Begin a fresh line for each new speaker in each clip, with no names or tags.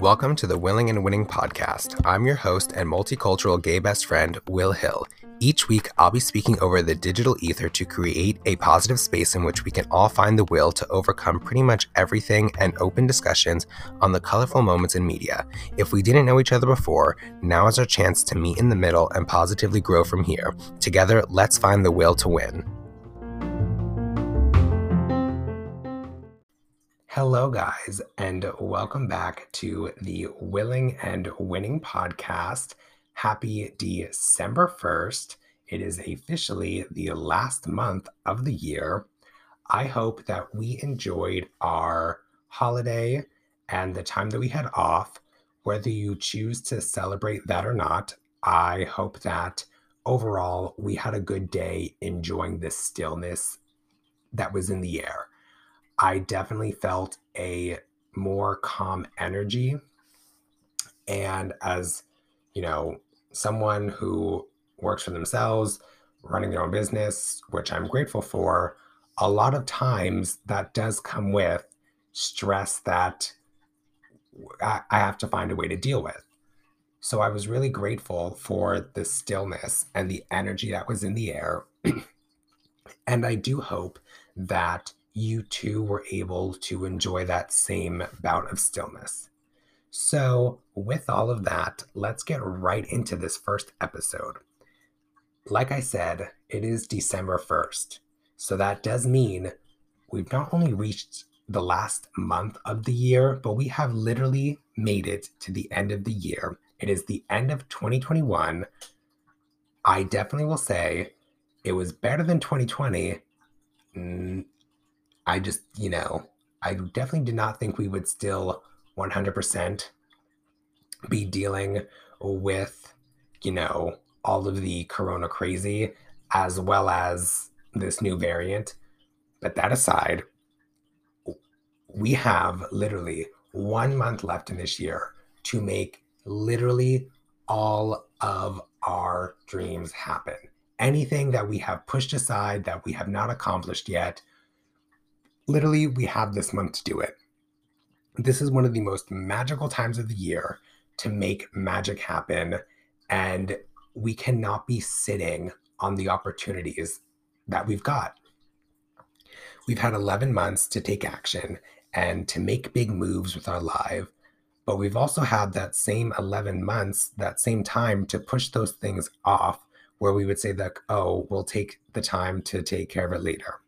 Welcome to the Willing and Winning podcast. I'm your host and multicultural gay best friend, Will Hill. Each week, I'll be speaking over the digital ether to create a positive space in which we can all find the will to overcome pretty much everything and open discussions on the colorful moments in media. If we didn't know each other before, now is our chance to meet in the middle and positively grow from here. Together, let's find the will to win. Hello, guys, and welcome back to the Willing and Winning podcast. Happy December 1st. It is officially the last month of the year. I hope that we enjoyed our holiday and the time that we had off. Whether you choose to celebrate that or not, I hope that overall we had a good day enjoying the stillness that was in the air. I definitely felt a more calm energy. And as, you know, someone who works for themselves, running their own business, which I'm grateful for, a lot of times that does come with stress that I have to find a way to deal with. So I was really grateful for the stillness and the energy that was in the air. and I do hope that you too were able to enjoy that same bout of stillness. So, with all of that, let's get right into this first episode. Like I said, it is December 1st. So, that does mean we've not only reached the last month of the year, but we have literally made it to the end of the year. It is the end of 2021. I definitely will say it was better than 2020. I just, you know, I definitely did not think we would still 100% be dealing with, you know, all of the corona crazy as well as this new variant. But that aside, we have literally one month left in this year to make literally all of our dreams happen. Anything that we have pushed aside that we have not accomplished yet, Literally, we have this month to do it. This is one of the most magical times of the year to make magic happen. And we cannot be sitting on the opportunities that we've got. We've had 11 months to take action and to make big moves with our life. But we've also had that same 11 months, that same time to push those things off where we would say that, oh, we'll take the time to take care of it later.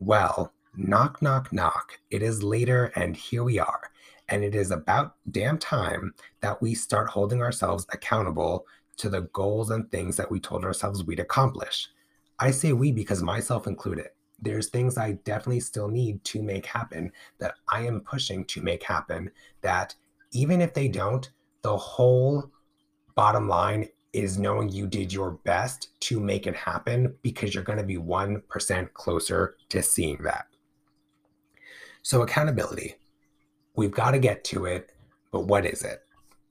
Well, Knock, knock, knock. It is later, and here we are. And it is about damn time that we start holding ourselves accountable to the goals and things that we told ourselves we'd accomplish. I say we because myself included. There's things I definitely still need to make happen that I am pushing to make happen. That even if they don't, the whole bottom line is knowing you did your best to make it happen because you're going to be 1% closer to seeing that. So, accountability, we've got to get to it, but what is it?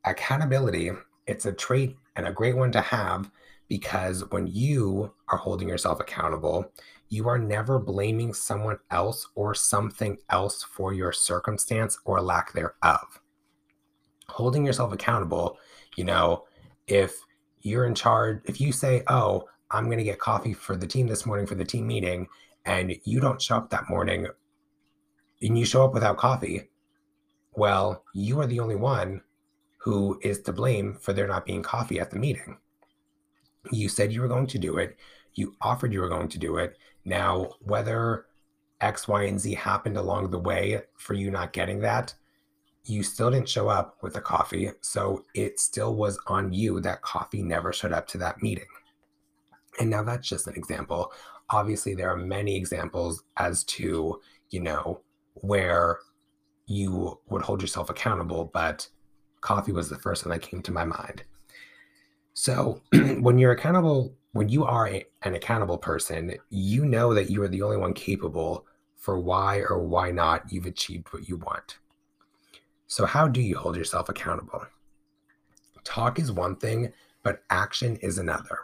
Accountability, it's a trait and a great one to have because when you are holding yourself accountable, you are never blaming someone else or something else for your circumstance or lack thereof. Holding yourself accountable, you know, if you're in charge, if you say, Oh, I'm going to get coffee for the team this morning for the team meeting, and you don't show up that morning and you show up without coffee, well, you are the only one who is to blame for there not being coffee at the meeting. You said you were going to do it, you offered you were going to do it. Now, whether X, Y, and Z happened along the way for you not getting that, you still didn't show up with the coffee. So it still was on you that coffee never showed up to that meeting. And now that's just an example. Obviously, there are many examples as to, you know, where you would hold yourself accountable, but coffee was the first one that came to my mind. So when you're accountable, when you are a, an accountable person, you know that you are the only one capable for why or why not you've achieved what you want. So, how do you hold yourself accountable? Talk is one thing, but action is another.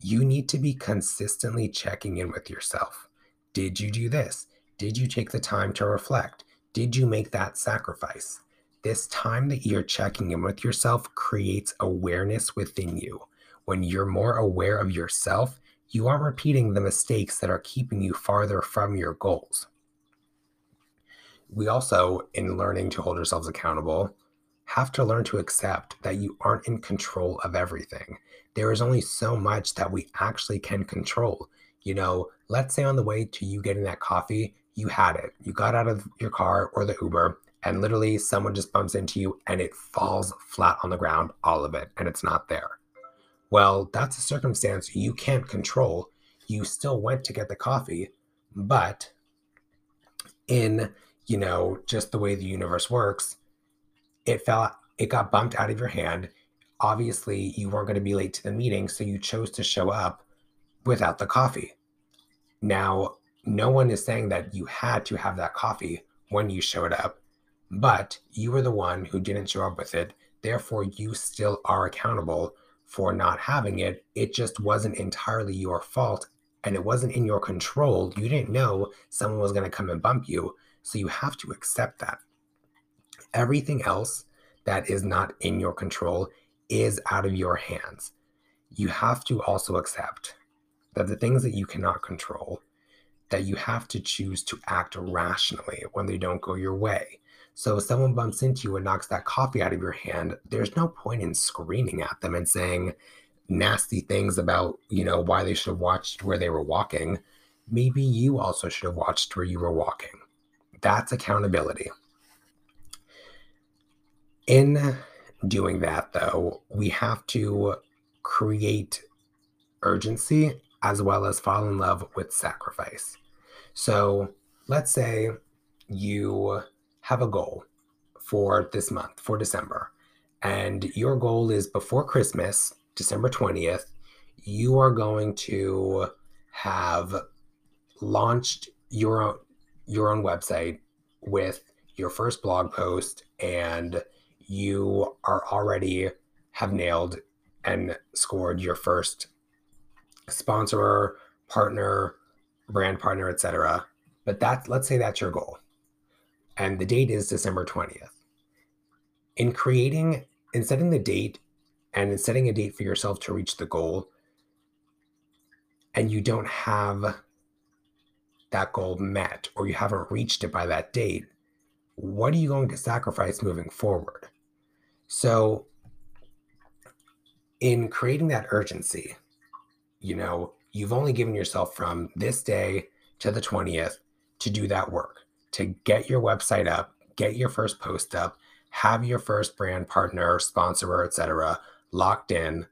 You need to be consistently checking in with yourself Did you do this? Did you take the time to reflect? Did you make that sacrifice? This time that you're checking in with yourself creates awareness within you. When you're more aware of yourself, you aren't repeating the mistakes that are keeping you farther from your goals. We also, in learning to hold ourselves accountable, have to learn to accept that you aren't in control of everything. There is only so much that we actually can control. You know, let's say on the way to you getting that coffee, you had it. You got out of your car or the Uber, and literally someone just bumps into you and it falls flat on the ground, all of it, and it's not there. Well, that's a circumstance you can't control. You still went to get the coffee, but in, you know, just the way the universe works, it fell, it got bumped out of your hand. Obviously, you weren't going to be late to the meeting, so you chose to show up without the coffee. Now, no one is saying that you had to have that coffee when you showed up, but you were the one who didn't show up with it. Therefore, you still are accountable for not having it. It just wasn't entirely your fault and it wasn't in your control. You didn't know someone was going to come and bump you. So you have to accept that. Everything else that is not in your control is out of your hands. You have to also accept that the things that you cannot control that you have to choose to act rationally when they don't go your way. So if someone bumps into you and knocks that coffee out of your hand, there's no point in screaming at them and saying nasty things about, you know, why they should have watched where they were walking. Maybe you also should have watched where you were walking. That's accountability. In doing that, though, we have to create urgency as well as fall in love with sacrifice. So let's say you have a goal for this month, for December, and your goal is before Christmas, December 20th, you are going to have launched your own, your own website with your first blog post and you are already have nailed and scored your first sponsor, partner, brand partner, etc. But that's let's say that's your goal. And the date is December 20th. In creating in setting the date and in setting a date for yourself to reach the goal, and you don't have that goal met or you haven't reached it by that date, what are you going to sacrifice moving forward? So, in creating that urgency, you know, you've only given yourself from this day to the 20th to do that work, to get your website up, get your first post up, have your first brand partner, sponsor, etc., locked in.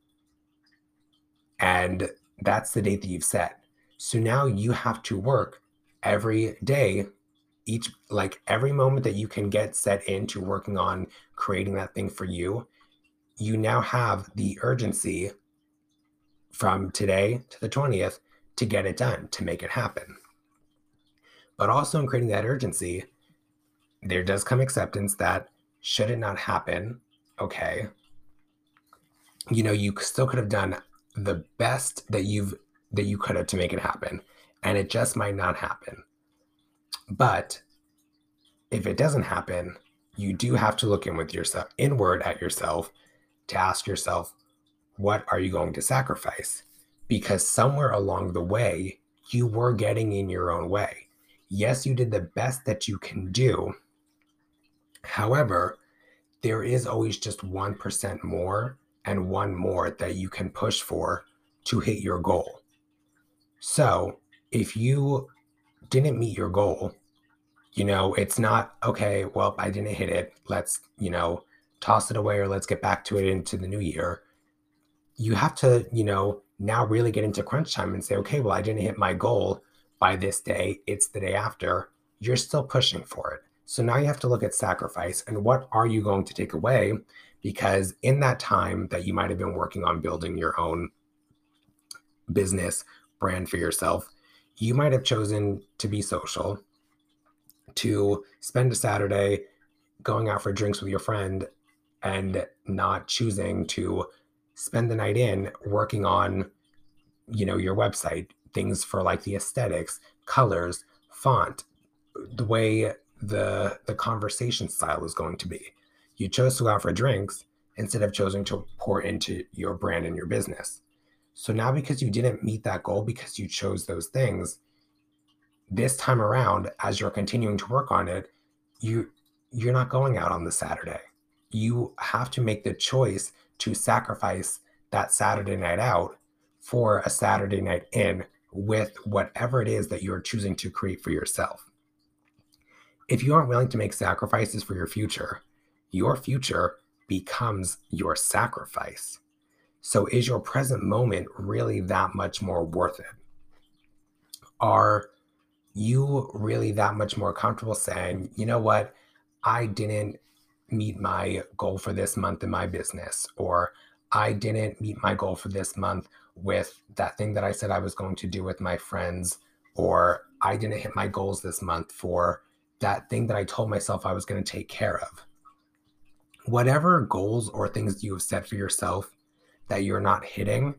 And that's the date that you've set. So now you have to work every day, each like every moment that you can get set into working on creating that thing for you. You now have the urgency from today to the 20th to get it done, to make it happen. But also in creating that urgency, there does come acceptance that should it not happen, okay, you know, you still could have done the best that you've that you could have to make it happen, and it just might not happen. But if it doesn't happen, you do have to look in with yourself inward at yourself to ask yourself, what are you going to sacrifice? Because somewhere along the way, you were getting in your own way. Yes, you did the best that you can do. However, there is always just 1% more and one more that you can push for to hit your goal. So, if you didn't meet your goal, you know, it's not okay, well, I didn't hit it. Let's, you know, toss it away or let's get back to it into the new year you have to, you know, now really get into crunch time and say, okay, well, I didn't hit my goal by this day. It's the day after. You're still pushing for it. So now you have to look at sacrifice and what are you going to take away? Because in that time that you might have been working on building your own business brand for yourself, you might have chosen to be social, to spend a Saturday going out for drinks with your friend and not choosing to spend the night in working on you know your website things for like the aesthetics colors, font, the way the the conversation style is going to be. You chose to go out for drinks instead of choosing to pour into your brand and your business. So now because you didn't meet that goal because you chose those things, this time around as you're continuing to work on it, you you're not going out on the Saturday. You have to make the choice to sacrifice that Saturday night out for a Saturday night in with whatever it is that you're choosing to create for yourself. If you aren't willing to make sacrifices for your future, your future becomes your sacrifice. So, is your present moment really that much more worth it? Are you really that much more comfortable saying, you know what, I didn't meet my goal for this month in my business, or I didn't meet my goal for this month with that thing that I said I was going to do with my friends, or I didn't hit my goals this month for that thing that I told myself I was going to take care of. Whatever goals or things you have set for yourself that you're not hitting,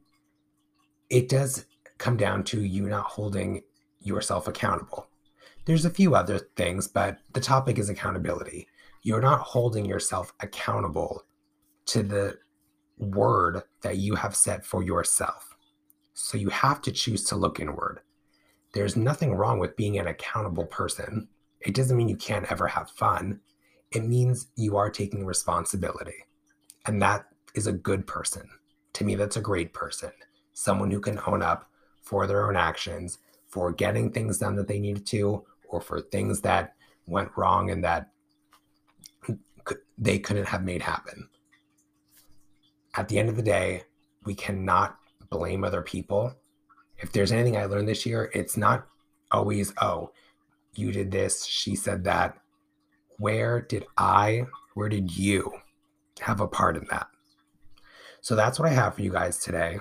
it does come down to you not holding yourself accountable. There's a few other things, but the topic is accountability. You're not holding yourself accountable to the word that you have set for yourself. So you have to choose to look inward. There's nothing wrong with being an accountable person. It doesn't mean you can't ever have fun. It means you are taking responsibility. And that is a good person. To me, that's a great person. Someone who can own up for their own actions, for getting things done that they needed to, or for things that went wrong and that they couldn't have made happen at the end of the day, we cannot blame other people. If there's anything I learned this year, it's not always, oh, you did this, she said that. Where did I, where did you have a part in that? So that's what I have for you guys today.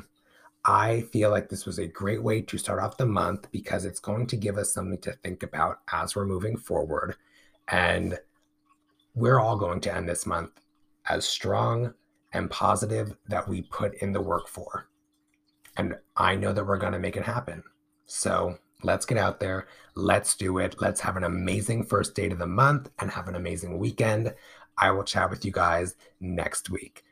I feel like this was a great way to start off the month because it's going to give us something to think about as we're moving forward. And we're all going to end this month as strong, and positive that we put in the work for. And I know that we're going to make it happen. So let's get out there. Let's do it. Let's have an amazing first date of the month and have an amazing weekend. I will chat with you guys next week.